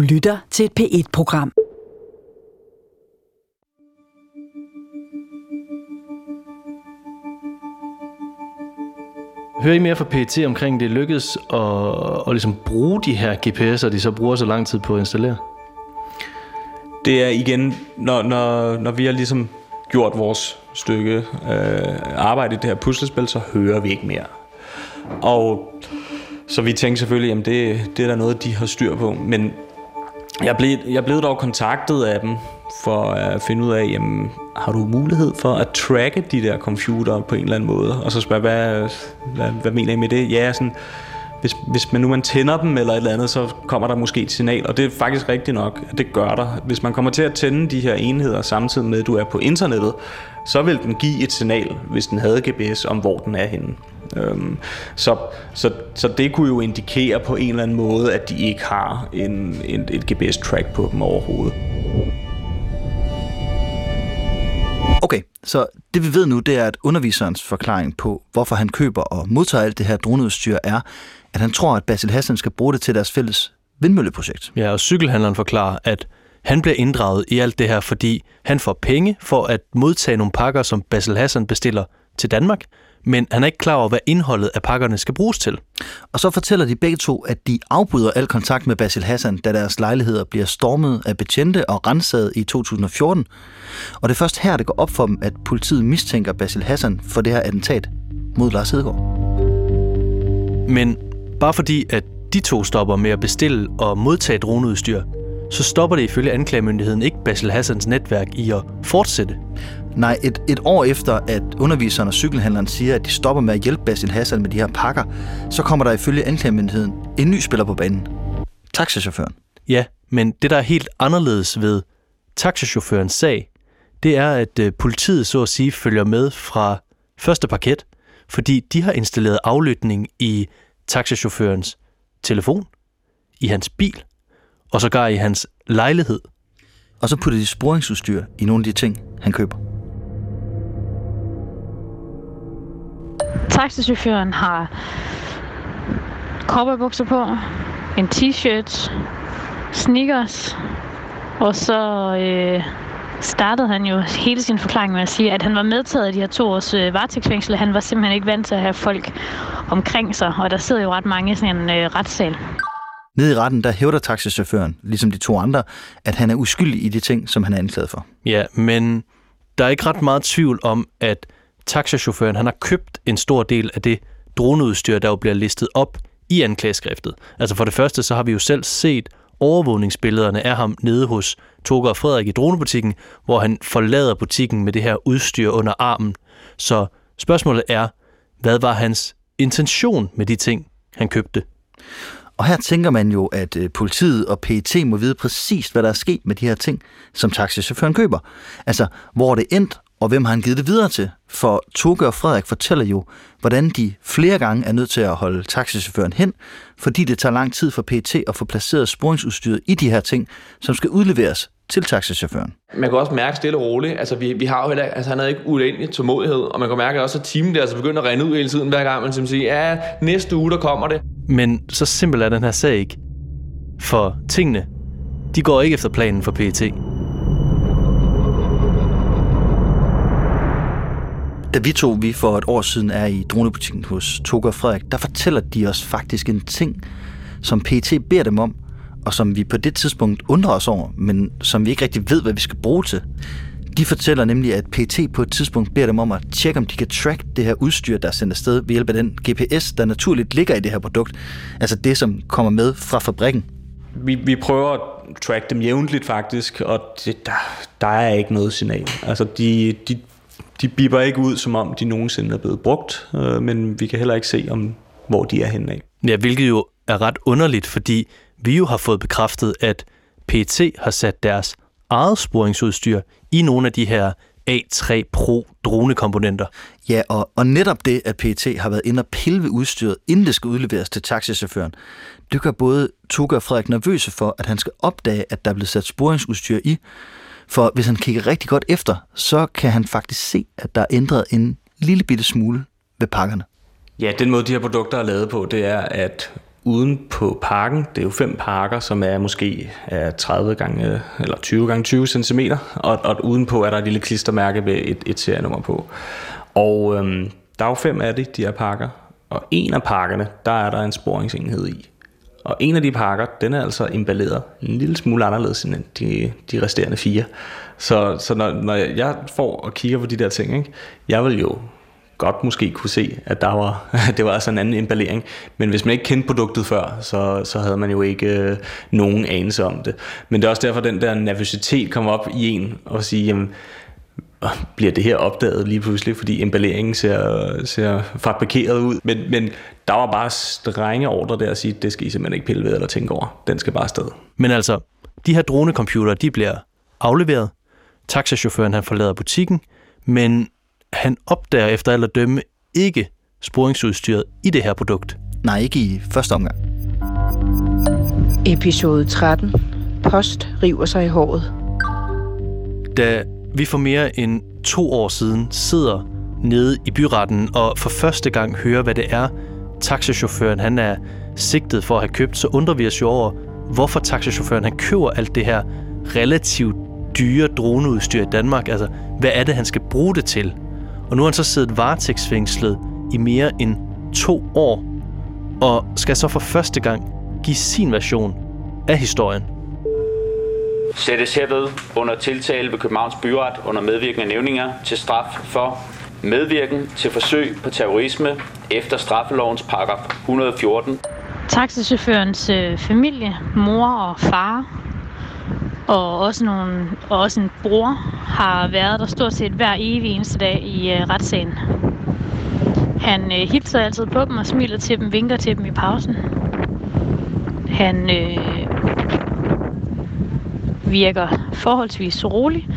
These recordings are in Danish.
Du lytter til et P1-program. Hører I mere fra PET omkring, det lykkedes at, at ligesom bruge de her GPS'er, de så bruger så lang tid på at installere? Det er igen, når, når, når vi har ligesom gjort vores stykke øh, arbejde i det her puslespil, så hører vi ikke mere. Og så vi tænkte selvfølgelig, at det, det er der noget, de har styr på. Men jeg blev, jeg blev dog kontaktet af dem for at finde ud af, jamen, har du mulighed for at tracke de der computer på en eller anden måde? Og så spørge, hvad, hvad, hvad mener I med det? Ja, sådan, hvis, hvis man nu man tænder dem eller et eller andet, så kommer der måske et signal. Og det er faktisk rigtigt nok, at det gør der. Hvis man kommer til at tænde de her enheder samtidig med, at du er på internettet, så vil den give et signal, hvis den havde GPS, om hvor den er henne. Øhm, så, så, så det kunne jo indikere på en eller anden måde, at de ikke har en, en, et GPS-track på dem overhovedet. Okay, så det vi ved nu, det er, at underviserens forklaring på, hvorfor han køber og modtager alt det her droneudstyr, er, at han tror, at Basil Hassan skal bruge det til deres fælles vindmølleprojekt. Ja, og cykelhandleren forklarer, at han bliver inddraget i alt det her, fordi han får penge for at modtage nogle pakker, som Basil Hassan bestiller til Danmark, men han er ikke klar over, hvad indholdet af pakkerne skal bruges til. Og så fortæller de begge to, at de afbryder al kontakt med Basil Hassan, da deres lejligheder bliver stormet af betjente og renset i 2014. Og det er først her, det går op for dem, at politiet mistænker Basil Hassan for det her attentat mod Lars Hedegaard. Men bare fordi, at de to stopper med at bestille og modtage droneudstyr, så stopper det ifølge anklagemyndigheden ikke Basil Hassans netværk i at fortsætte. Nej, et, et år efter, at underviseren og cykelhandleren siger, at de stopper med at hjælpe Basil Hassan med de her pakker, så kommer der ifølge anklagemyndigheden en ny spiller på banen. Taxichaufføren. Ja, men det, der er helt anderledes ved taxichaufførens sag, det er, at øh, politiet så at sige følger med fra første parket, fordi de har installeret aflytning i taxichaufførens telefon, i hans bil og sågar i hans lejlighed. Og så putter de sporingsudstyr i nogle af de ting, han køber. Taxichaufføren har cowboybukser på, en t-shirt, sneakers, og så øh, startede han jo hele sin forklaring med at sige, at han var medtaget af de her to års øh, varetægtsfængsel. Han var simpelthen ikke vant til at have folk omkring sig, og der sidder jo ret mange i sådan en øh, retssal. Nede i retten, der hævder taxichaufføren, ligesom de to andre, at han er uskyldig i de ting, som han er anklaget for. Ja, men der er ikke ret meget tvivl om, at taxachaufføren han har købt en stor del af det droneudstyr, der jo bliver listet op i anklageskriftet. Altså for det første, så har vi jo selv set overvågningsbillederne af ham nede hos Toger og Frederik i dronebutikken, hvor han forlader butikken med det her udstyr under armen. Så spørgsmålet er, hvad var hans intention med de ting, han købte? Og her tænker man jo, at øh, politiet og PET må vide præcis, hvad der er sket med de her ting, som taxichaufføren køber. Altså, hvor det endt, og hvem har han givet det videre til? For Toge og Frederik fortæller jo, hvordan de flere gange er nødt til at holde taxichaufføren hen, fordi det tager lang tid for PET at få placeret sporingsudstyret i de her ting, som skal udleveres til taxichaufføren. Man kan også mærke stille og roligt, altså vi, vi har jo heller, altså han havde ikke uendelig tålmodighed, og man kan mærke også, at timen der altså begynder at rende ud hele tiden, hver gang man siger, ja, næste uge der kommer det. Men så simpelt er den her sag ikke. For tingene, de går ikke efter planen for PET. Da vi to, vi for et år siden er i dronebutikken hos Toga og Frederik, der fortæller de os faktisk en ting, som PT beder dem om, og som vi på det tidspunkt undrer os over, men som vi ikke rigtig ved, hvad vi skal bruge til. De fortæller nemlig, at PT på et tidspunkt beder dem om at tjekke, om de kan track det her udstyr, der er sendt afsted ved hjælp af den GPS, der naturligt ligger i det her produkt. Altså det, som kommer med fra fabrikken. Vi, vi prøver at track dem jævnligt faktisk, og det, der, der er ikke noget signal. Altså de, de, de biber ikke ud, som om de nogensinde er blevet brugt, øh, men vi kan heller ikke se, om hvor de er henne af. Ja, hvilket jo er ret underligt, fordi vi jo har fået bekræftet, at PT har sat deres eget sporingsudstyr i nogle af de her A3 Pro dronekomponenter. Ja, og, og netop det, at PT har været inde og pille ved udstyret, inden det skal udleveres til taxichaufføren, det gør både Tuga og Frederik nervøse for, at han skal opdage, at der er blevet sat sporingsudstyr i. For hvis han kigger rigtig godt efter, så kan han faktisk se, at der er ændret en lille bitte smule ved pakkerne. Ja, den måde, de her produkter er lavet på, det er, at uden på parken, det er jo fem parker, som er måske 30 gange, eller 20 gange 20 cm, og, og udenpå er der et lille klistermærke med et, et serienummer på. Og øhm, der er jo fem af de, de her pakker, og en af pakkerne, der er der en sporingsenhed i. Og en af de pakker, den er altså emballeret en lille smule anderledes end de, de resterende fire. Så, så når, når jeg får og kigger på de der ting, ikke, jeg vil jo godt måske kunne se, at der var, det var altså en anden emballering. Men hvis man ikke kendte produktet før, så, så havde man jo ikke øh, nogen anelse om det. Men det er også derfor, at den der nervøsitet kommer op i en og sige, jamen, bliver det her opdaget lige pludselig, fordi emballeringen ser, ser fabrikeret ud. Men, men der var bare strenge ordre der at sige, det skal I simpelthen ikke pille ved eller tænke over. Den skal bare afsted. Men altså, de her dronecomputere, de bliver afleveret. Taxachaufføren han forlader butikken, men han opdager efter alt at dømme ikke sporingsudstyret i det her produkt. Nej, ikke i første omgang. Episode 13. Post river sig i håret. Da vi for mere end to år siden sidder nede i byretten og for første gang hører, hvad det er, taxachaufføren han er sigtet for at have købt, så undrer vi os jo over, hvorfor taxachaufføren han køber alt det her relativt dyre droneudstyr i Danmark. Altså, hvad er det, han skal bruge det til? Og nu har han så siddet varetægtsfængslet i mere end to år, og skal så for første gang give sin version af historien. Sættes herved under tiltale ved Københavns Byret under medvirkende nævninger til straf for medvirken til forsøg på terrorisme efter straffelovens paragraf 114. Taxichaufførens øh, familie, mor og far, og også, nogle, og også en bror, har været der stort set hver evig eneste dag i øh, retssagen. Han øh, hilser altid på dem og smiler til dem, vinker til dem i pausen. Han øh, virker forholdsvis rolig.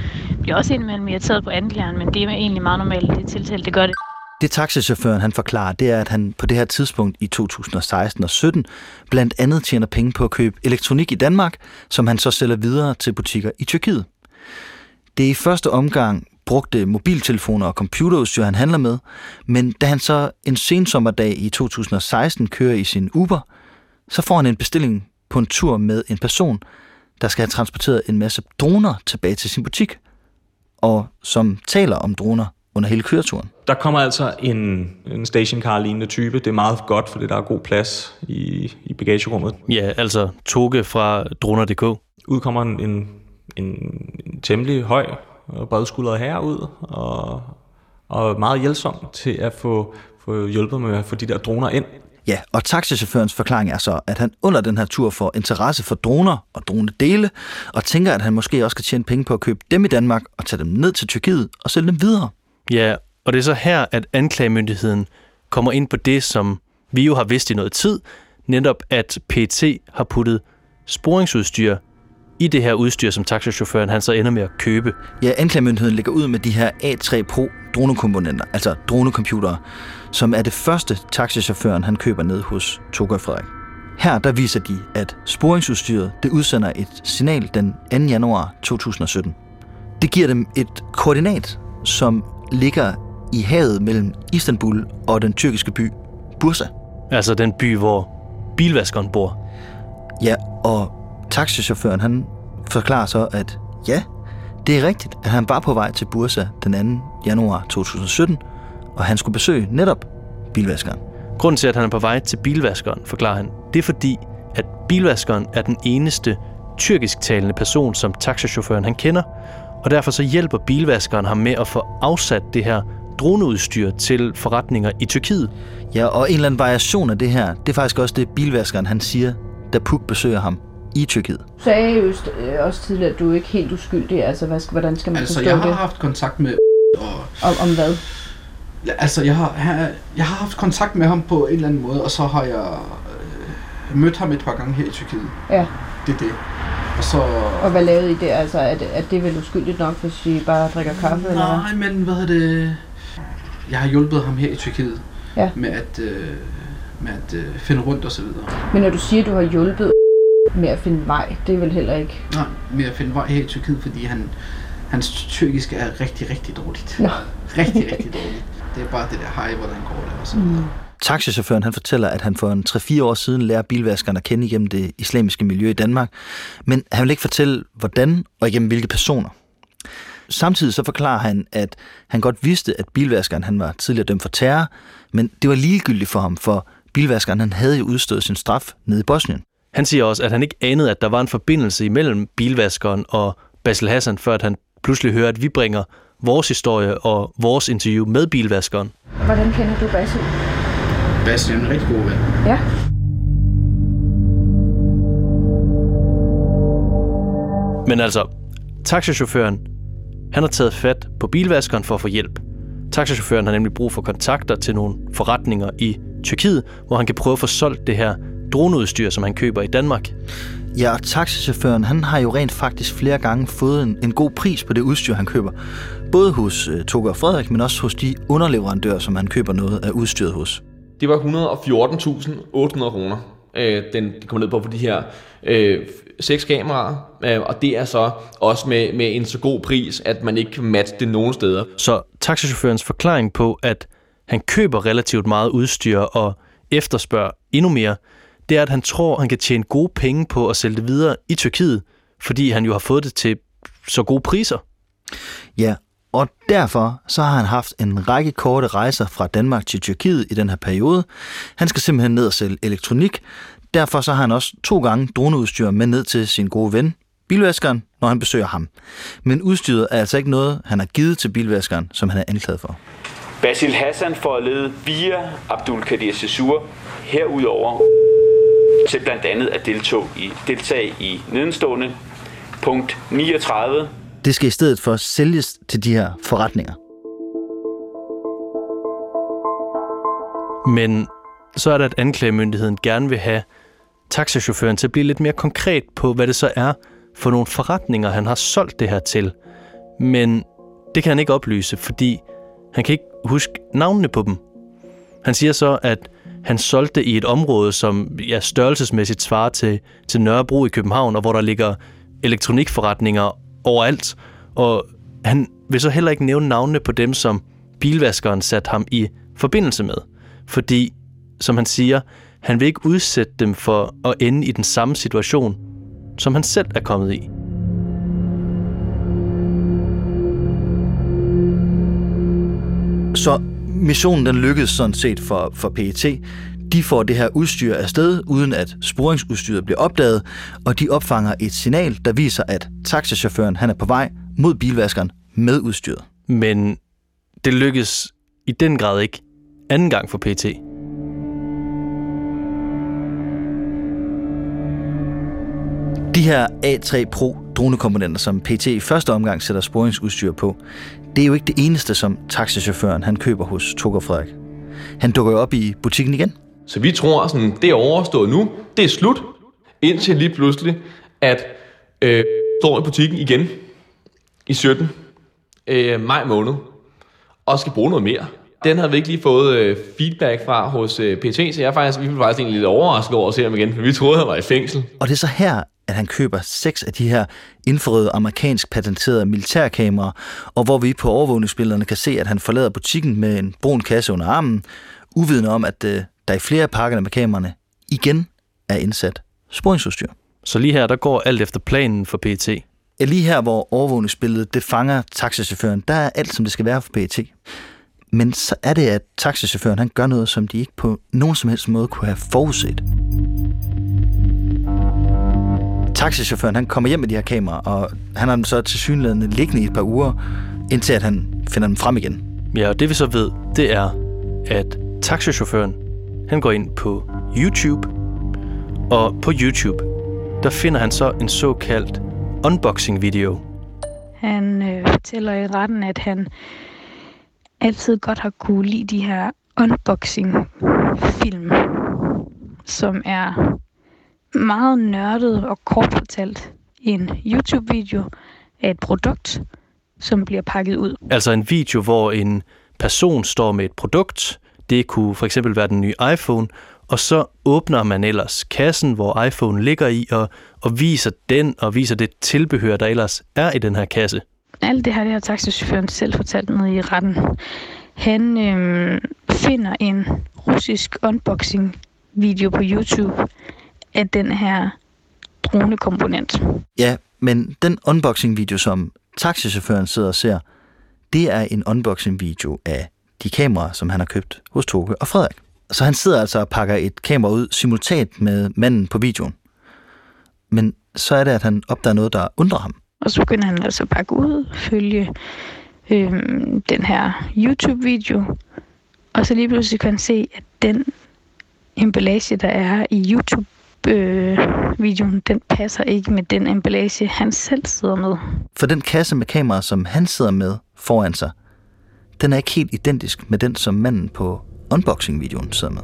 Bliver også indimellem irriteret på anklageren, men det er egentlig meget normalt i det tiltalte det gør det. Det taxichaufføren han forklarer, det er, at han på det her tidspunkt i 2016 og 17 blandt andet tjener penge på at købe elektronik i Danmark, som han så sælger videre til butikker i Tyrkiet. Det er i første omgang brugte mobiltelefoner og computerudstyr, han handler med, men da han så en sensommerdag i 2016 kører i sin Uber, så får han en bestilling på en tur med en person, der skal have transporteret en masse droner tilbage til sin butik, og som taler om droner under hele køreturen. Der kommer altså en, en stationcar-lignende type. Det er meget godt, fordi der er god plads i, i bagagerummet. Ja, altså Toge fra droner.dk. Udkommer en, en, en, en temmelig høj og bredskuldret herre ud, og, og meget hjælpsom til at få, få hjulpet med at få de der droner ind. Ja, og taxichaufførens forklaring er så, at han under den her tur får interesse for droner og dronedele, og tænker, at han måske også kan tjene penge på at købe dem i Danmark og tage dem ned til Tyrkiet og sælge dem videre. Ja, og det er så her, at anklagemyndigheden kommer ind på det, som vi jo har vidst i noget tid, netop at PT har puttet sporingsudstyr i det her udstyr, som taxachaufføren han så ender med at købe. Ja, anklagemyndigheden lægger ud med de her A3 Pro dronekomponenter, altså dronecomputere, som er det første taxichaufføren han køber ned hos Togo Frederik. Her der viser de, at sporingsudstyret det udsender et signal den 2. januar 2017. Det giver dem et koordinat, som ligger i havet mellem Istanbul og den tyrkiske by Bursa. Altså den by, hvor bilvaskeren bor. Ja, og taxichaufføren han forklarer så, at ja, det er rigtigt, at han var på vej til Bursa den 2. januar 2017, og han skulle besøge netop bilvaskeren. Grunden til, at han er på vej til bilvaskeren, forklarer han, det er fordi, at bilvaskeren er den eneste tyrkisktalende person, som taxachaufføren han kender, og derfor så hjælper bilvaskeren ham med at få afsat det her droneudstyr til forretninger i Tyrkiet. Ja, og en eller anden variation af det her, det er faktisk også det, bilvaskeren han siger, da Puk besøger ham i Tyrkiet. Du sagde jo øh, også tidligere, at du er ikke helt uskyldig. Altså, hvad, hvordan skal man Altså, forstå jeg har det? haft kontakt med og, Om, om hvad? Altså, jeg har, jeg har haft kontakt med ham på en eller anden måde, og så har jeg øh, mødt ham et par gange her i Tyrkiet. Ja. Det er det. Og så... Og hvad lavede I der? Altså, er det, er det vel uskyldigt nok, hvis I bare drikker kaffe, eller hvad? Nej, men hvad hedder det... Jeg har hjulpet ham her i Tyrkiet Ja. med at, øh, med at øh, finde rundt og så videre. Men når du siger, at du har hjulpet med at finde vej, det er vel heller ikke... Nej, med at finde vej her i Tyrkiet, fordi han, hans tyrkiske er rigtig, rigtig dårligt. Nå. Rigtig, rigtig dårligt. Bare det der, hej, hvordan går det, og så videre. taxichaufføren han fortæller, at han for en 3-4 år siden lærer bilvaskeren at kende igennem det islamiske miljø i Danmark, men han vil ikke fortælle, hvordan og igennem hvilke personer. Samtidig så forklarer han, at han godt vidste, at bilvaskeren han var tidligere dømt for terror, men det var ligegyldigt for ham, for bilvaskeren han havde jo udstået sin straf nede i Bosnien. Han siger også, at han ikke anede, at der var en forbindelse imellem bilvaskeren og Basil Hassan, før at han pludselig hører, at vi bringer vores historie og vores interview med bilvaskeren. Hvordan kender du Basil? Bastian er en rigtig god ven. Ja. Men altså, taxichaufføren, han har taget fat på bilvaskeren for at få hjælp. Taxichaufføren har nemlig brug for kontakter til nogle forretninger i Tyrkiet, hvor han kan prøve at få solgt det her droneudstyr, som han køber i Danmark. Ja, og taxichaufføren, han har jo rent faktisk flere gange fået en, en god pris på det udstyr, han køber. Både hos uh, Toga og Frederik, men også hos de underleverandører, som han køber noget af udstyret hos. Det var 114.800 kroner, øh, den de kom ned på for de her øh, seks kameraer, øh, og det er så også med, med en så god pris, at man ikke kan matche det nogen steder. Så taxichaufførens forklaring på, at han køber relativt meget udstyr og efterspørger endnu mere, det er, at han tror, han kan tjene gode penge på at sælge det videre i Tyrkiet, fordi han jo har fået det til så gode priser. Ja, og derfor så har han haft en række korte rejser fra Danmark til Tyrkiet i den her periode. Han skal simpelthen ned og sælge elektronik. Derfor så har han også to gange droneudstyr med ned til sin gode ven, bilvaskeren, når han besøger ham. Men udstyret er altså ikke noget, han har givet til bilvaskeren, som han er anklaget for. Basil Hassan får ledet via Abdul Kadir Sessur herudover til blandt andet at deltage i, deltage i nedenstående punkt 39 det skal i stedet for sælges til de her forretninger. Men så er der, at anklagemyndigheden gerne vil have taxachaufføren til at blive lidt mere konkret på, hvad det så er for nogle forretninger, han har solgt det her til. Men det kan han ikke oplyse, fordi han kan ikke huske navnene på dem. Han siger så, at han solgte det i et område, som ja, størrelsesmæssigt svarer til, til Nørrebro i København, og hvor der ligger elektronikforretninger overalt. Og han vil så heller ikke nævne navnene på dem, som bilvaskeren satte ham i forbindelse med. Fordi, som han siger, han vil ikke udsætte dem for at ende i den samme situation, som han selv er kommet i. Så missionen den lykkedes sådan set for, for PET. De får det her udstyr afsted, uden at sporingsudstyret bliver opdaget, og de opfanger et signal, der viser, at taxichaufføren han er på vej mod bilvaskeren med udstyret. Men det lykkes i den grad ikke anden gang for PT. De her A3 Pro dronekomponenter, som PT i første omgang sætter sporingsudstyr på, det er jo ikke det eneste, som taxichaufføren han køber hos og Frederik. Han dukker jo op i butikken igen. Så vi tror sådan, det er overstået nu, det er slut, indtil lige pludselig, at øh, står i butikken igen i 17 øh, maj måned, og skal bruge noget mere. Den havde vi ikke lige fået øh, feedback fra hos øh, PT, så jeg er faktisk, vi blev faktisk egentlig lidt overrasket over at se ham igen, for vi troede, han var i fængsel. Og det er så her, at han køber seks af de her infrarøde amerikansk patenterede militærkameraer, og hvor vi på overvågningsbillederne kan se, at han forlader butikken med en brun kasse under armen, uvidende om, at øh, der i flere af pakkerne med kameraerne igen er indsat sporingsudstyr. Så lige her, der går alt efter planen for PT. Ja, lige her, hvor overvågningsbilledet det fanger taxichaufføren, der er alt, som det skal være for PET. Men så er det, at taxichaufføren han gør noget, som de ikke på nogen som helst måde kunne have forudset. Taxichaufføren han kommer hjem med de her kameraer, og han har dem så til synligheden liggende i et par uger, indtil at han finder dem frem igen. Ja, og det vi så ved, det er, at taxichaufføren, han går ind på YouTube, og på YouTube, der finder han så en såkaldt unboxing-video. Han øh, fortæller i retten, at han altid godt har kunne lide de her unboxing-film, som er meget nørdet og kort fortalt en YouTube-video af et produkt, som bliver pakket ud. Altså en video, hvor en person står med et produkt. Det kunne for eksempel være den nye iPhone, og så åbner man ellers kassen, hvor iPhone ligger i, og, og viser den, og viser det tilbehør, der ellers er i den her kasse. Alt det her, det har taxichaufføren selv fortalt ned i retten. Han øh, finder en russisk unboxing video på YouTube af den her dronekomponent. Ja, men den unboxing-video, som taxichaufføren sidder og ser, det er en unboxing-video af de kameraer, som han har købt hos Toge og Frederik. Så han sidder altså og pakker et kamera ud simultant med manden på videoen. Men så er det, at han opdager noget, der undrer ham. Og så begynder han altså at pakke ud, følge øhm, den her YouTube-video. Og så lige pludselig kan han se, at den emballage, der er i YouTube-videoen, den passer ikke med den emballage, han selv sidder med. For den kasse med kamera, som han sidder med foran sig, den er ikke helt identisk med den, som manden på unboxing-videoen sidder med.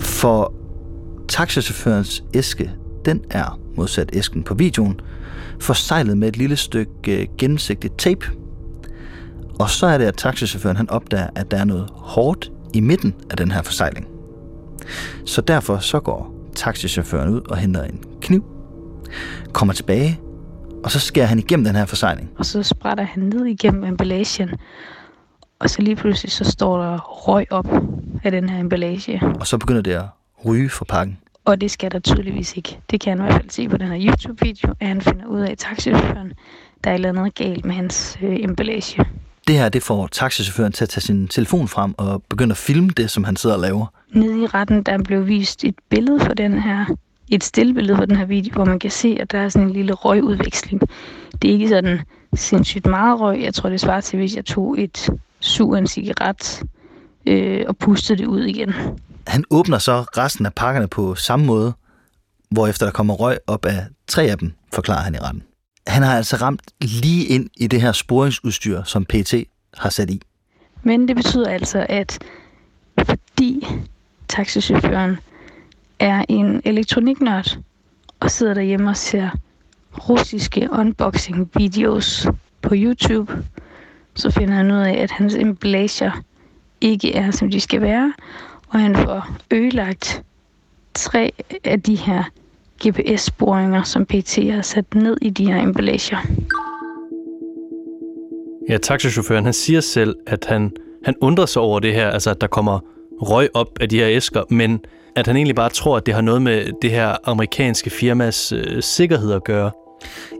For taxichaufførens æske, den er, modsat æsken på videoen, forsejlet med et lille stykke øh, gennemsigtigt tape. Og så er det, at taxichaufføren han opdager, at der er noget hårdt i midten af den her forsejling. Så derfor så går taxichaufføren ud og henter en kniv, kommer tilbage, og så skærer han igennem den her forsejling. Og så sprætter han ned igennem emballagen. Og så lige pludselig så står der røg op af den her emballage. Og så begynder det at ryge fra pakken. Og det skal der tydeligvis ikke. Det kan han i hvert fald se på den her YouTube-video, at han finder ud af, taxichaufføren, der er et eller andet galt med hans øh, emballage. Det her, det får taxichaufføren til at tage sin telefon frem og begynde at filme det, som han sidder og laver. Nede i retten, der blev vist et billede for den her, et stillbillede for den her video, hvor man kan se, at der er sådan en lille røgudveksling. Det er ikke sådan sindssygt meget røg. Jeg tror, det svarer til, hvis jeg tog et sug af en cigaret øh, og pustede det ud igen. Han åbner så resten af pakkerne på samme måde, hvorefter der kommer røg op af tre af dem, forklarer han i retten. Han har altså ramt lige ind i det her sporingsudstyr, som PT har sat i. Men det betyder altså, at fordi taxichaufføren er en elektroniknørd og sidder derhjemme og ser russiske unboxing-videos på YouTube, så finder han ud af, at hans emballager ikke er, som de skal være, og han får ødelagt tre af de her GPS-sporinger, som PT har sat ned i de her emballager. Ja, taxichaufføren, han siger selv, at han, han undrer sig over det her, altså at der kommer røg op af de her æsker, men at han egentlig bare tror, at det har noget med det her amerikanske firmas øh, sikkerhed at gøre.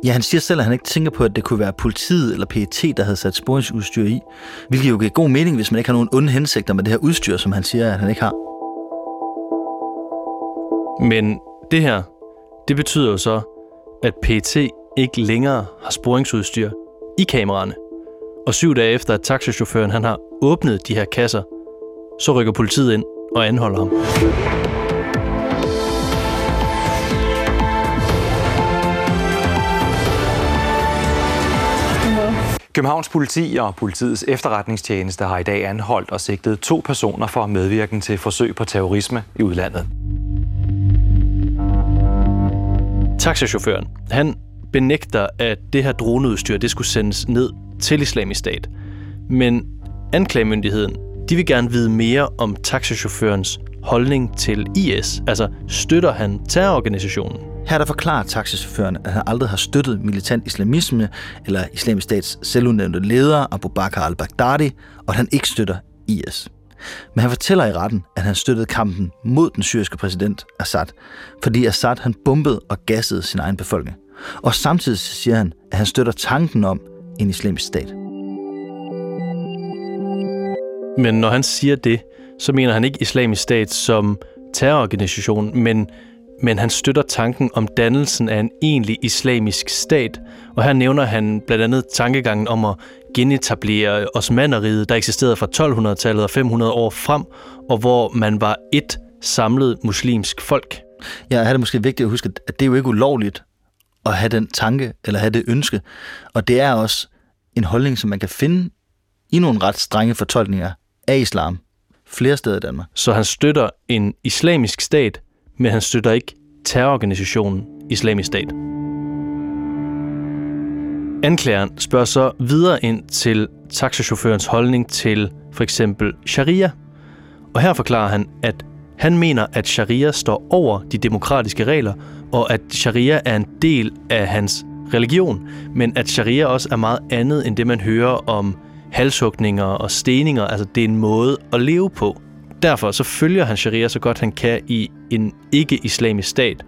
Ja, han siger selv, at han ikke tænker på, at det kunne være politiet eller PET, der havde sat sporingsudstyr i. Hvilket jo giver god mening, hvis man ikke har nogen onde hensigter med det her udstyr, som han siger, at han ikke har. Men det her, det betyder jo så, at PET ikke længere har sporingsudstyr i kameraerne. Og syv dage efter, at taxichaufføren han har åbnet de her kasser, så rykker politiet ind og anholder ham. Københavns politi og politiets efterretningstjeneste har i dag anholdt og sigtet to personer for medvirken til forsøg på terrorisme i udlandet. Taxichaufføren, han benægter, at det her droneudstyr det skulle sendes ned til islamisk stat. Men anklagemyndigheden, de vil gerne vide mere om taxichaufførens holdning til IS. Altså, støtter han terrororganisationen? Her der forklarer taxichaufføren, at han aldrig har støttet militant islamisme eller islamisk stats selvudnævnte leder Abu Bakr al-Baghdadi, og at han ikke støtter IS. Men han fortæller i retten, at han støttede kampen mod den syriske præsident Assad, fordi Assad han bombede og gassede sin egen befolkning. Og samtidig siger han, at han støtter tanken om en islamisk stat. Men når han siger det, så mener han ikke islamisk stat som terrororganisation, men, men han støtter tanken om dannelsen af en egentlig islamisk stat. Og her nævner han blandt andet tankegangen om at genetablere Osmaneriet, der eksisterede fra 1200-tallet og 500 år frem, og hvor man var et samlet muslimsk folk. Ja, her er det måske vigtigt at huske, at det er jo ikke ulovligt at have den tanke, eller have det ønske. Og det er også en holdning, som man kan finde i nogle ret strenge fortolkninger af islam flere steder i Danmark. Så han støtter en islamisk stat, men han støtter ikke terrororganisationen Islamisk Stat. Anklageren spørger så videre ind til taxachaufførens holdning til for eksempel sharia. Og her forklarer han, at han mener, at sharia står over de demokratiske regler, og at sharia er en del af hans religion, men at sharia også er meget andet end det, man hører om halshugninger og steninger. Altså, det er en måde at leve på. Derfor så følger han sharia så godt han kan i en ikke-islamisk stat.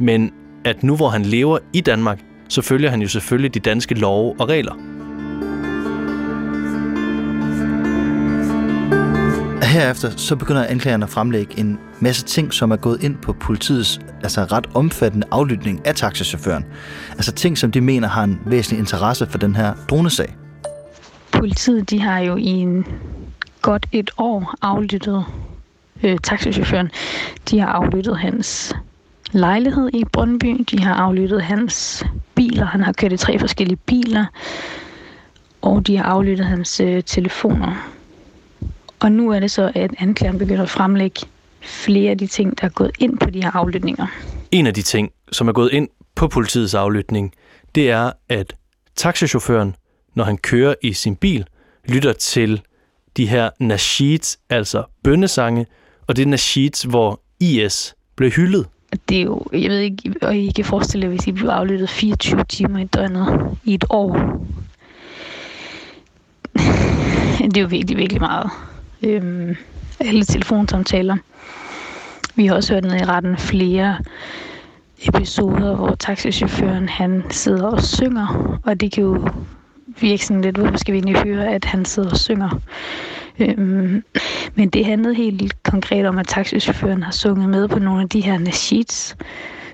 Men at nu hvor han lever i Danmark, så følger han jo selvfølgelig de danske love og regler. Herefter så begynder anklagerne at fremlægge en masse ting, som er gået ind på politiets altså ret omfattende aflytning af taxichaufføren. Altså ting, som de mener har en væsentlig interesse for den her dronesag. Politiet de har jo i en godt et år aflyttet øh, taxichaufføren. De har aflyttet hans lejlighed i Brøndby. De har aflyttet hans biler. Han har kørt i tre forskellige biler. Og de har aflyttet hans øh, telefoner. Og nu er det så, at anklageren begynder at fremlægge flere af de ting, der er gået ind på de her aflytninger. En af de ting, som er gået ind på politiets aflytning, det er, at taxichaufføren, når han kører i sin bil, lytter til de her nasheeds, altså bønnesange, og det er nasheeds, hvor IS blev hyldet. Det er jo, jeg ved ikke, og I kan forestille jer, hvis I blev aflyttet 24 timer i døgnet i et år. Det er jo virkelig, virkelig meget. Øhm, alle telefonsamtaler. Vi har også hørt ned i retten flere episoder, hvor taxichaufføren han sidder og synger, og det kan jo virke sådan lidt, hvorfor skal vi egentlig høre, at han sidder og synger. Øhm, men det handlede helt konkret om, at taxichaufføren har sunget med på nogle af de her nasheeds,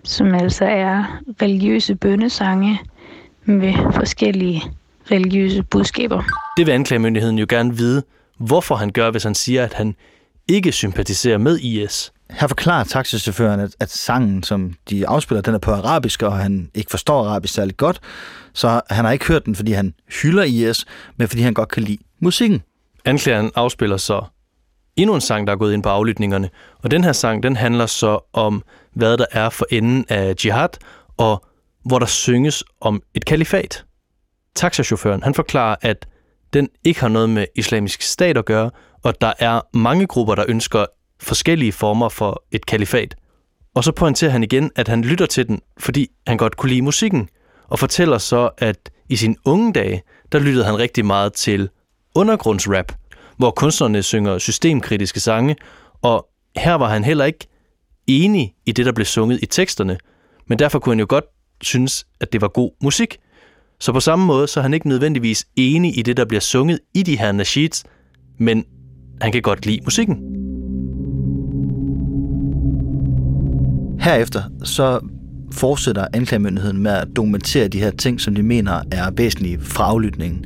som altså er religiøse bønnesange med forskellige religiøse budskaber. Det vil anklagemyndigheden jo gerne vide, hvorfor han gør, hvis han siger, at han ikke sympatiserer med IS. Her forklarer taxichaufføren, at, at sangen, som de afspiller, den er på arabisk, og han ikke forstår arabisk særlig godt. Så han har ikke hørt den, fordi han hylder IS, men fordi han godt kan lide musikken. Anklageren afspiller så endnu en sang, der er gået ind på aflytningerne. Og den her sang, den handler så om, hvad der er for enden af jihad, og hvor der synges om et kalifat. Taxachaufføren, han forklarer, at den ikke har noget med islamisk stat at gøre, og der er mange grupper, der ønsker forskellige former for et kalifat. Og så pointerer han igen, at han lytter til den, fordi han godt kunne lide musikken, og fortæller så, at i sin unge dage, der lyttede han rigtig meget til undergrundsrap, hvor kunstnerne synger systemkritiske sange, og her var han heller ikke enig i det, der blev sunget i teksterne, men derfor kunne han jo godt synes, at det var god musik. Så på samme måde, så er han ikke nødvendigvis enig i det, der bliver sunget i de her nasheeds, men han kan godt lide musikken. Herefter så fortsætter anklagemyndigheden med at dokumentere de her ting, som de mener er væsentlige fra aflytningen.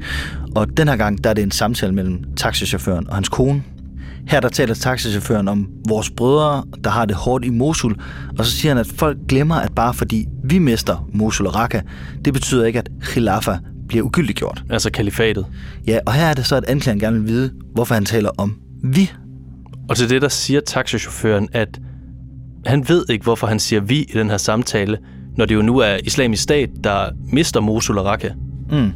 Og den her gang, der er det en samtale mellem taxichaufføren og hans kone. Her der taler taxichaufføren om vores brødre, der har det hårdt i Mosul, og så siger han, at folk glemmer, at bare fordi vi mister Mosul og Raqqa, det betyder ikke, at Khilafa bliver ugyldiggjort. Altså kalifatet. Ja, og her er det så, at anklageren gerne vil vide, hvorfor han taler om vi. Og til det, der siger taxichaufføren, at han ved ikke, hvorfor han siger vi i den her samtale, når det jo nu er islamisk stat, der mister Mosul og Raqqa. Mm.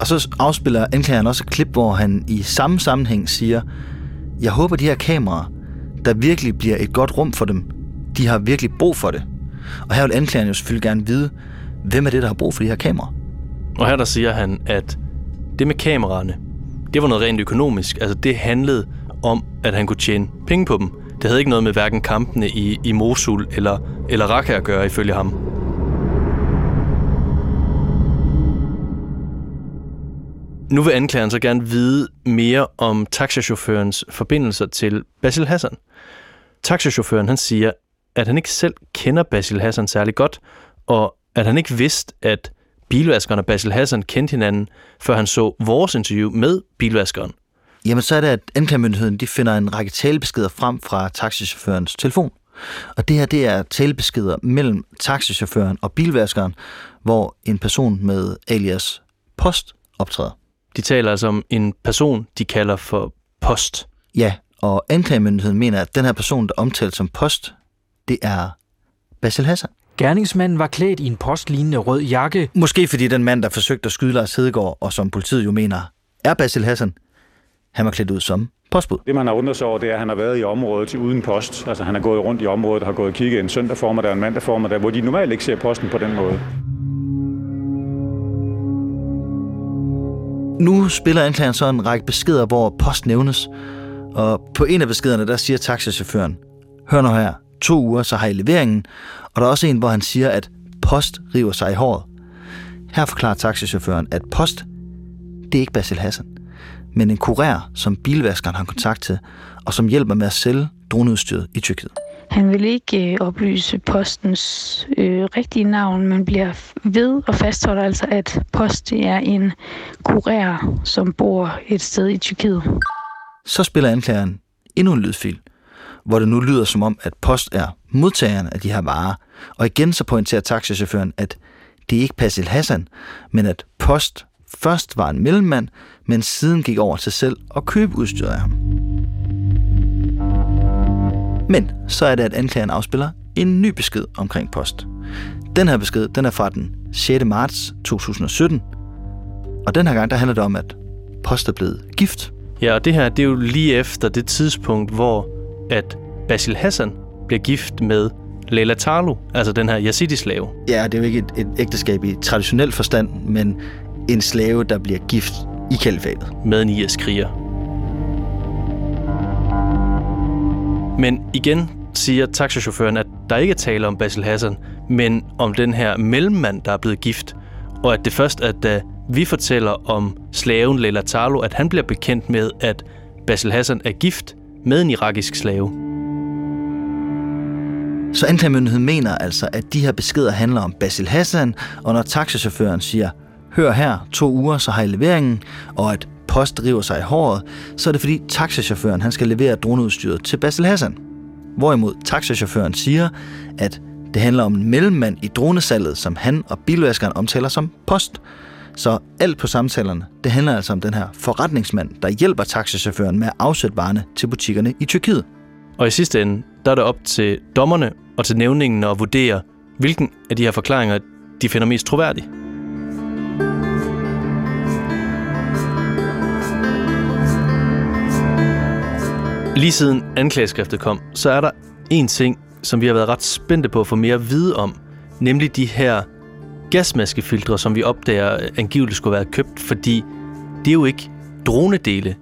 Og så afspiller anklageren også et klip, hvor han i samme sammenhæng siger, jeg håber, de her kameraer, der virkelig bliver et godt rum for dem, de har virkelig brug for det. Og her vil anklageren jo selvfølgelig gerne vide, hvem er det, der har brug for de her kameraer? Og her der siger han, at det med kameraerne, det var noget rent økonomisk. Altså det handlede om, at han kunne tjene penge på dem. Det havde ikke noget med hverken kampene i, i Mosul eller, eller Raqqa at gøre, ifølge ham. Nu vil anklageren så gerne vide mere om taxachaufførens forbindelser til Basil Hassan. Taxachaufføren han siger, at han ikke selv kender Basil Hassan særlig godt, og at han ikke vidste, at bilvaskeren og Basil Hassan kendte hinanden, før han så vores interview med bilvaskeren. Jamen så er det, at anklagemyndigheden de finder en række talebeskeder frem fra taxichaufførens telefon. Og det her, det er talebeskeder mellem taxichaufføren og bilvaskeren, hvor en person med alias Post optræder. De taler altså om en person, de kalder for Post. Ja, og anklagemyndigheden mener, at den her person, der omtales som Post, det er Basil Hassan. Gerningsmanden var klædt i en postlignende rød jakke. Måske fordi den mand, der forsøgte at skyde Lars Hedegaard, og som politiet jo mener, er Basil Hassan, han var klædt ud som postbud. Det, man har undret sig over, det er, at han har været i området uden post. Altså, han har gået rundt i området og har gået og kigget en søndag formiddag og en mandag formiddag, hvor de normalt ikke ser posten på den måde. Nu spiller anklageren så en række beskeder, hvor post nævnes. Og på en af beskederne, der siger taxachaufføren, hør nu her, to uger, så har I leveringen. Og der er også en, hvor han siger, at post river sig i håret. Her forklarer taxichaufføren, at post, det er ikke Basil Hassan, men en kurér, som bilvaskeren har kontakt til, og som hjælper med at sælge droneudstyret i Tyrkiet. Han vil ikke øh, oplyse postens øh, rigtige navn, men bliver ved og fastholder altså, at post er en kurér, som bor et sted i Tyrkiet. Så spiller anklageren endnu en lydfil, hvor det nu lyder som om, at post er modtageren af de her varer. Og igen så pointerer taxichaufføren, at det er ikke Basil Hassan, men at post først var en mellemmand, men siden gik over til selv at købe udstyret af ham. Men så er det, at anklageren afspiller en ny besked omkring post. Den her besked, den er fra den 6. marts 2017, og den her gang, der handler det om, at post er blevet gift. Ja, og det her, det er jo lige efter det tidspunkt, hvor at Basil Hassan bliver gift med Leila Tarlo, altså den her yazidi-slave. Ja, det er jo ikke et, et ægteskab i traditionel forstand, men en slave, der bliver gift i kalifatet. Med en IS-kriger. Men igen siger taxachaufføren, at der ikke er tale om Basil Hassan, men om den her mellemmand, der er blevet gift. Og at det først er, da vi fortæller om slaven Leila Tarlo, at han bliver bekendt med, at Basil Hassan er gift med en irakisk slave. Så anklagemyndigheden mener altså, at de her beskeder handler om Basil Hassan, og når taxachaufføren siger, hør her, to uger, så har I leveringen, og at post driver sig i håret, så er det fordi taxachaufføren han skal levere droneudstyret til Basil Hassan. Hvorimod taxachaufføren siger, at det handler om en mellemmand i dronesalget, som han og bilvaskeren omtaler som post. Så alt på samtalerne, det handler altså om den her forretningsmand, der hjælper taxachaufføren med at afsætte varerne til butikkerne i Tyrkiet. Og i sidste ende, der er det op til dommerne og til nævningen at vurdere, hvilken af de her forklaringer, de finder mest troværdig. Lige siden anklageskriftet kom, så er der en ting, som vi har været ret spændte på at få mere at vide om, nemlig de her gasmaskefiltre, som vi opdager angiveligt skulle være købt, fordi det er jo ikke dronedele.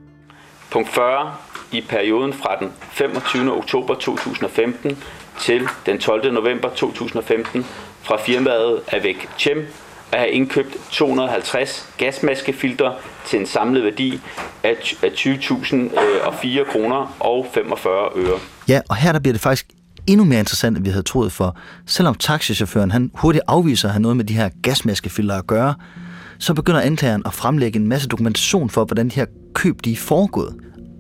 Punkt 40. I perioden fra den 25. oktober 2015 til den 12. november 2015 fra firmaet Avec Chem at have indkøbt 250 gasmaskefiltre til en samlet værdi af 20.004 øh, kroner og 45 øre. Ja, og her der bliver det faktisk endnu mere interessant, end vi havde troet, for selvom taxichaufføren han hurtigt afviser at have noget med de her gasmaskefiltre at gøre, så begynder anklageren at fremlægge en masse dokumentation for, hvordan de her køb de er foregået.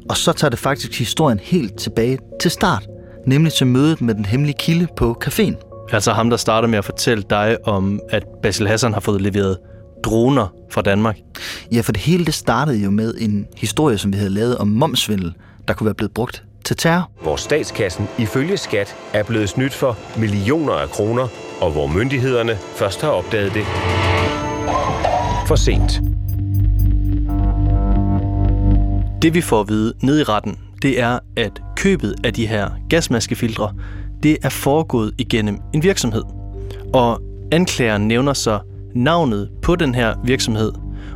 Og så tager det faktisk historien helt tilbage til start, nemlig til mødet med den hemmelige kilde på caféen. Altså ham, der starter med at fortælle dig om, at Basil Hassan har fået leveret droner fra Danmark. Ja, for det hele det startede jo med en historie, som vi havde lavet om momsvindel, der kunne være blevet brugt til terror. Hvor statskassen ifølge skat er blevet snydt for millioner af kroner, og hvor myndighederne først har opdaget det for sent. Det vi får at vide ned i retten, det er, at købet af de her gasmaskefiltre, det er foregået igennem en virksomhed. Og anklageren nævner så navnet på den her virksomhed,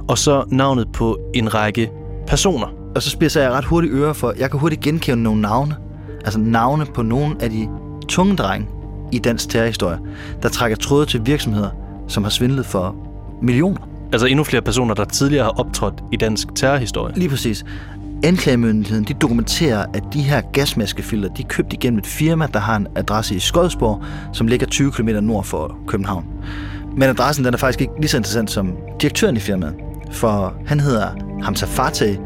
og så navnet på en række personer. Og så spidser jeg ret hurtigt øre for, jeg kan hurtigt genkende nogle navne. Altså navne på nogle af de tunge drenge i dansk terrorhistorie, der trækker tråde til virksomheder, som har svindlet for millioner. Altså endnu flere personer, der tidligere har optrådt i dansk terrorhistorie. Lige præcis. Anklagemyndigheden de dokumenterer, at de her gasmaskefilter de er købt igennem et firma, der har en adresse i Skodsborg, som ligger 20 km nord for København. Men adressen den er faktisk ikke lige så interessant som direktøren i firmaet, for han hedder Hamza Fateh,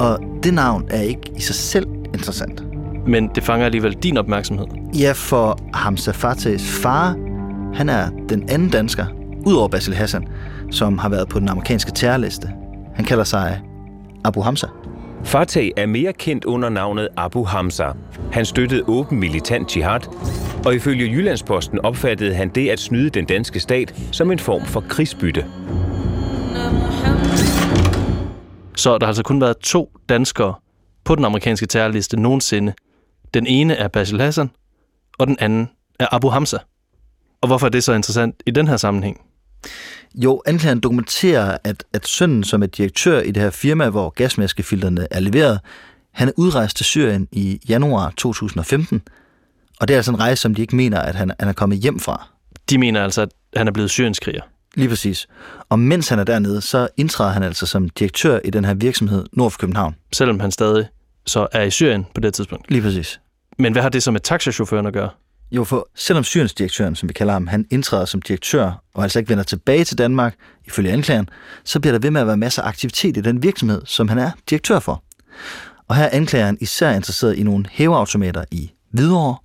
og det navn er ikke i sig selv interessant. Men det fanger alligevel din opmærksomhed. Ja, for Hamza Fatehs far, han er den anden dansker, udover Basil Hassan, som har været på den amerikanske terrorliste. Han kalder sig Abu Hamza. Fateh er mere kendt under navnet Abu Hamza. Han støttede åben militant jihad, og ifølge Jyllandsposten opfattede han det at snyde den danske stat som en form for krigsbytte. Så der har altså kun været to danskere på den amerikanske terrorliste nogensinde. Den ene er Basil Hassan, og den anden er Abu Hamza. Og hvorfor er det så interessant i den her sammenhæng? Jo, anklageren dokumenterer, at, at sønnen, som er direktør i det her firma, hvor gasmaskefilterne er leveret, han er udrejst til Syrien i januar 2015, og det er altså en rejse, som de ikke mener, at han, han er kommet hjem fra. De mener altså, at han er blevet syrienskriger. Lige præcis. Og mens han er dernede, så indtræder han altså som direktør i den her virksomhed nord for København. Selvom han stadig så er i Syrien på det tidspunkt. Lige præcis. Men hvad har det så med taxachaufføren at gøre? Jo, for selvom Syriensdirektøren, som vi kalder ham, han indtræder som direktør og altså ikke vender tilbage til Danmark, ifølge anklageren, så bliver der ved med at være masser af aktivitet i den virksomhed, som han er direktør for. Og her er anklageren især interesseret i nogle hæveautomater i Hvidovre,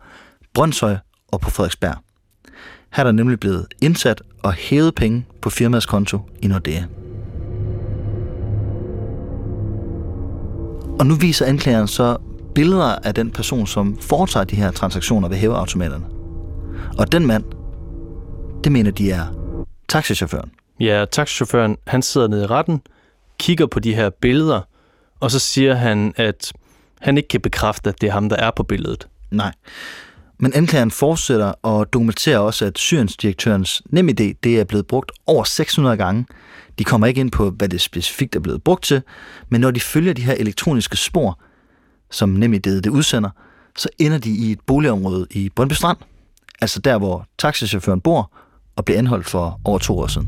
Brøndshøj og på Frederiksberg. Her er der nemlig blevet indsat og hævet penge på firmaets konto i Nordea. Og nu viser anklageren så billeder af den person, som foretager de her transaktioner ved hæveautomaterne. Og den mand, det mener de er taxichaufføren. Ja, taxichaufføren, han sidder nede i retten, kigger på de her billeder, og så siger han, at han ikke kan bekræfte, at det er ham, der er på billedet. Nej. Men anklageren fortsætter og dokumenterer også, at Syriens-direktørens NemID det er blevet brugt over 600 gange. De kommer ikke ind på, hvad det specifikt er blevet brugt til, men når de følger de her elektroniske spor, som NemID det udsender, så ender de i et boligområde i Brøndby Strand. Altså der, hvor taxichaufføren bor og blev anholdt for over to år siden.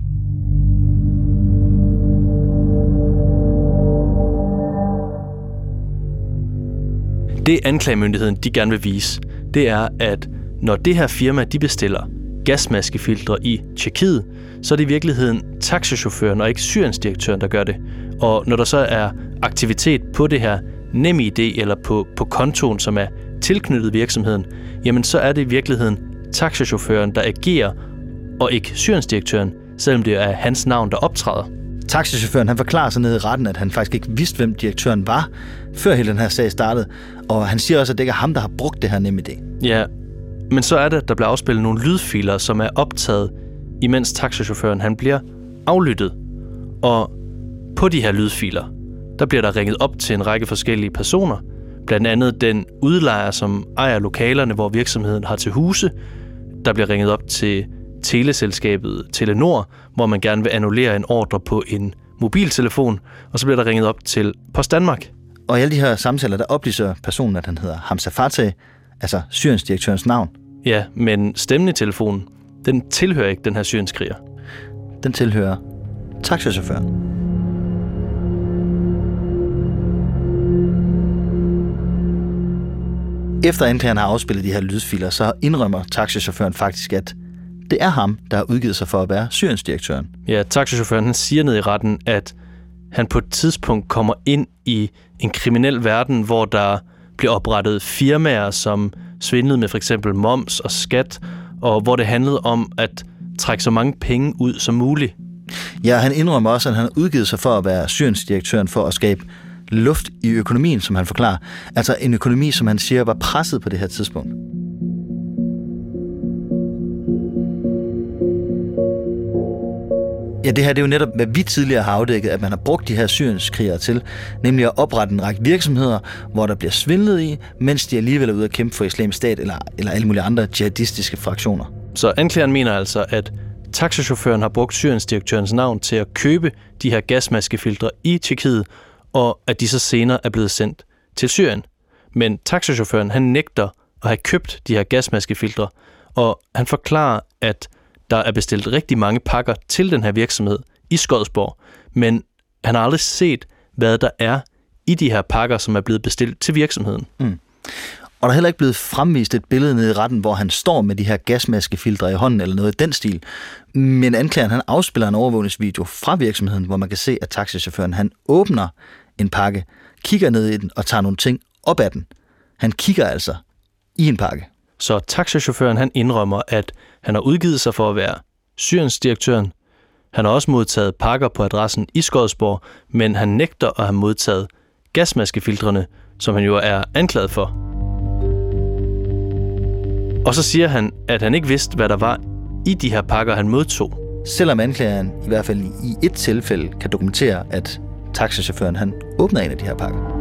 Det anklagemyndigheden de gerne vil vise, det er, at når det her firma de bestiller gasmaskefiltre i Tjekkiet, så er det i virkeligheden taxichaufføren og ikke syriensdirektøren, der gør det. Og når der så er aktivitet på det her NemID eller på, på kontoen, som er tilknyttet virksomheden, jamen så er det i virkeligheden taxichaufføren, der agerer, og ikke syriensdirektøren, selvom det er hans navn, der optræder. Taxichaufføren han forklarer sig nede i retten, at han faktisk ikke vidste, hvem direktøren var, før hele den her sag startede. Og han siger også, at det ikke er ham, der har brugt det her NemID. Ja, men så er det, at der bliver afspillet nogle lydfiler, som er optaget, imens taxichaufføren han bliver aflyttet. Og på de her lydfiler, der bliver der ringet op til en række forskellige personer. Blandt andet den udlejer, som ejer lokalerne, hvor virksomheden har til huse. Der bliver ringet op til teleselskabet Telenor, hvor man gerne vil annullere en ordre på en mobiltelefon. Og så bliver der ringet op til Post Danmark. Og i alle de her samtaler, der oplyser personen, at han hedder Hamza Fateh, altså Syriens navn. Ja, men stemmen i telefonen, den tilhører ikke den her syrienskriger. Den tilhører taxichaufføren. Efter anklageren har afspillet de her lydfiler, så indrømmer taxichaufføren faktisk, at det er ham, der har udgivet sig for at være Syriens-direktøren. Ja, taxichaufføren han siger ned i retten, at han på et tidspunkt kommer ind i en kriminel verden, hvor der bliver oprettet firmaer, som svindlede med for eksempel moms og skat, og hvor det handlede om at trække så mange penge ud som muligt. Ja, han indrømmer også, at han har udgivet sig for at være Syriens-direktøren for at skabe luft i økonomien, som han forklarer. Altså en økonomi, som han siger var presset på det her tidspunkt. Ja, det her det er jo netop, hvad vi tidligere har afdækket, at man har brugt de her syrienskrigere til, nemlig at oprette en række virksomheder, hvor der bliver svindlet i, mens de alligevel er ude at kæmpe for islamisk stat eller, eller alle mulige andre jihadistiske fraktioner. Så anklageren mener altså, at taxichaufføren har brugt Syriens navn til at købe de her gasmaskefiltre i Tjekkiet, og at de så senere er blevet sendt til Syrien. Men taxachaufføren, han nægter at have købt de her gasmaskefiltre, og han forklarer, at der er bestilt rigtig mange pakker til den her virksomhed i Skodsborg, men han har aldrig set, hvad der er i de her pakker, som er blevet bestilt til virksomheden. Mm. Og der er heller ikke blevet fremvist et billede nede i retten, hvor han står med de her gasmaskefiltre i hånden eller noget i den stil. Men anklageren han afspiller en overvågningsvideo fra virksomheden, hvor man kan se, at taxichaufføren han åbner en pakke, kigger ned i den og tager nogle ting op af den. Han kigger altså i en pakke. Så taxichaufføren han indrømmer, at han har udgivet sig for at være Syriens-direktøren. Han har også modtaget pakker på adressen i Skodsborg, men han nægter at have modtaget gasmaskefiltrene, som han jo er anklaget for. Og så siger han, at han ikke vidste, hvad der var i de her pakker, han modtog. Selvom anklageren i hvert fald i et tilfælde kan dokumentere, at taxichaufføren han åbner en af de her pakker.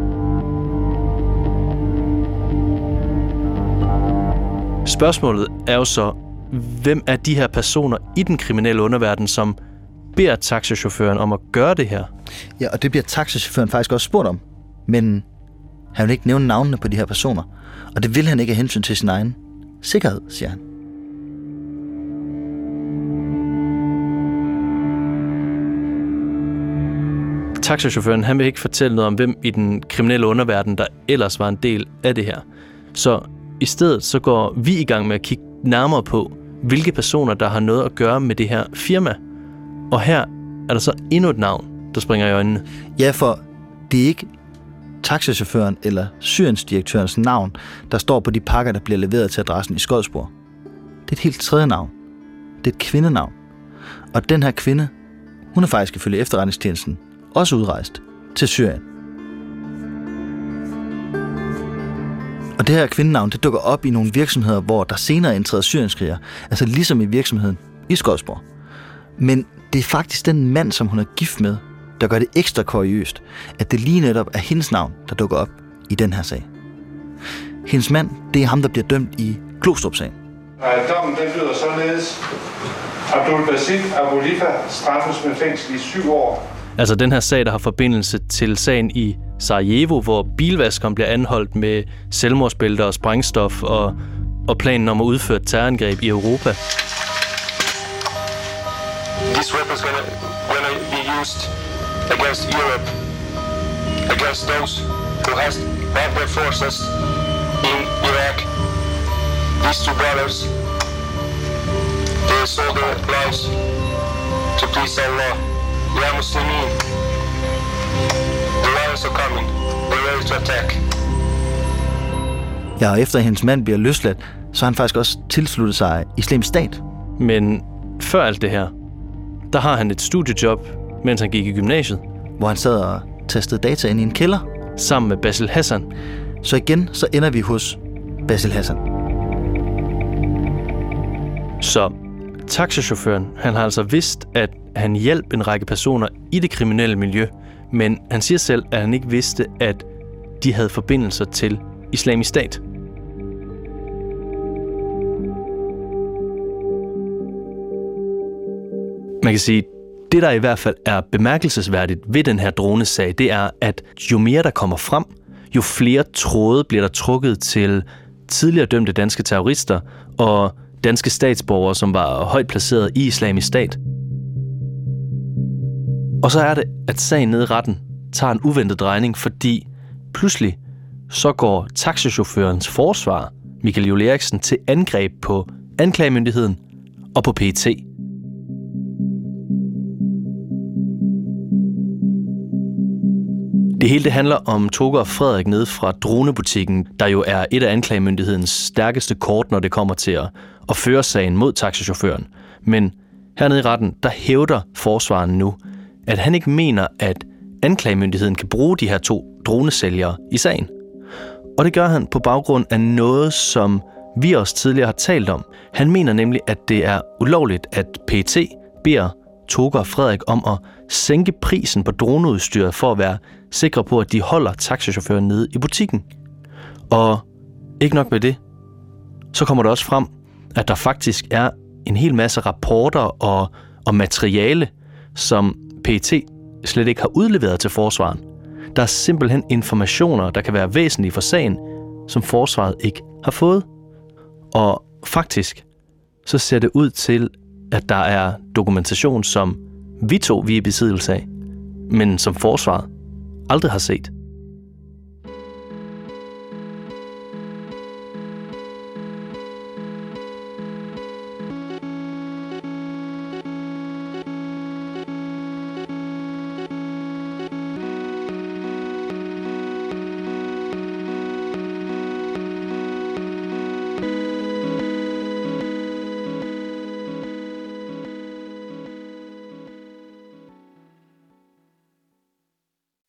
Spørgsmålet er jo så, hvem er de her personer i den kriminelle underverden, som beder taxachaufføren om at gøre det her? Ja, og det bliver taxachaufføren faktisk også spurgt om. Men han vil ikke nævne navnene på de her personer. Og det vil han ikke af hensyn til sin egen sikkerhed, siger han. Taxachaufføren han vil ikke fortælle noget om, hvem i den kriminelle underverden, der ellers var en del af det her. Så i stedet så går vi i gang med at kigge nærmere på, hvilke personer, der har noget at gøre med det her firma. Og her er der så endnu et navn, der springer i øjnene. Ja, for det er ikke taxachaufføren eller syriensdirektørens navn, der står på de pakker, der bliver leveret til adressen i Skodsborg. Det er et helt tredje navn. Det er et kvindenavn. Og den her kvinde, hun er faktisk ifølge efterretningstjenesten også udrejst til Syrien. Og det her kvindenavn, det dukker op i nogle virksomheder, hvor der senere indtræder syrienskriger, altså ligesom i virksomheden i Skodsborg. Men det er faktisk den mand, som hun er gift med, der gør det ekstra kuriøst, at det lige netop er hendes navn, der dukker op i den her sag. Hendes mand, det er ham, der bliver dømt i Klostrup-sagen. Dommen den lyder således. Abdul Basit Abulifa straffes med fængsel i syv år. Altså den her sag, der har forbindelse til sagen i Sarajevo, hvor bilvaskeren bliver anholdt med selvmordsbælter og sprængstof og, og planen om at udføre et terrorangreb i Europa. These weapon's gonna, gonna be used against Europe, against those who has have their forces in Iraq. These two brothers, they sold their lives to please Allah are Muslimin. The lions are coming. They're ready to attack. Ja, og efter hendes mand bliver løsladt, så har han faktisk også tilsluttet sig islamisk stat. Men før alt det her, der har han et studiejob, mens han gik i gymnasiet. Hvor han sad og tastede data ind i en kælder. Sammen med Basil Hassan. Så igen, så ender vi hos Basil Hassan. Så taxachaufføren, han har altså vidst, at han hjalp en række personer i det kriminelle miljø, men han siger selv, at han ikke vidste, at de havde forbindelser til islamisk stat. Man kan sige, det der i hvert fald er bemærkelsesværdigt ved den her dronesag, det er, at jo mere der kommer frem, jo flere tråde bliver der trukket til tidligere dømte danske terrorister og danske statsborgere, som var højt placeret i islamisk stat. Og så er det, at sagen nede i retten tager en uventet drejning, fordi pludselig så går taxichaufførens forsvar, Michael Jule Eriksen, til angreb på anklagemyndigheden og på PET. Det hele det handler om Toger og Frederik nede fra dronebutikken, der jo er et af anklagemyndighedens stærkeste kort, når det kommer til at, og føre sagen mod taxichaufføren. Men hernede i retten, der hævder forsvaren nu, at han ikke mener, at anklagemyndigheden kan bruge de her to dronesælgere i sagen. Og det gør han på baggrund af noget, som vi også tidligere har talt om. Han mener nemlig, at det er ulovligt, at PT beder Toker Frederik om at sænke prisen på droneudstyret for at være sikre på, at de holder taxichaufføren nede i butikken. Og ikke nok med det, så kommer det også frem, at der faktisk er en hel masse rapporter og, og materiale, som PET slet ikke har udleveret til forsvaren. Der er simpelthen informationer, der kan være væsentlige for sagen, som forsvaret ikke har fået. Og faktisk, så ser det ud til, at der er dokumentation, som vi to vi er i besiddelse af, men som forsvaret aldrig har set.